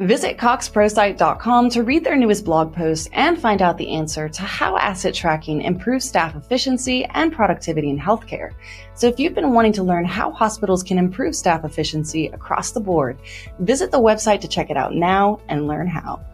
Visit coxprosight.com to read their newest blog post and find out the answer to how asset tracking improves staff efficiency and productivity in healthcare. So if you've been wanting to learn how hospitals can improve staff efficiency across the board, visit the website to check it out now and learn how.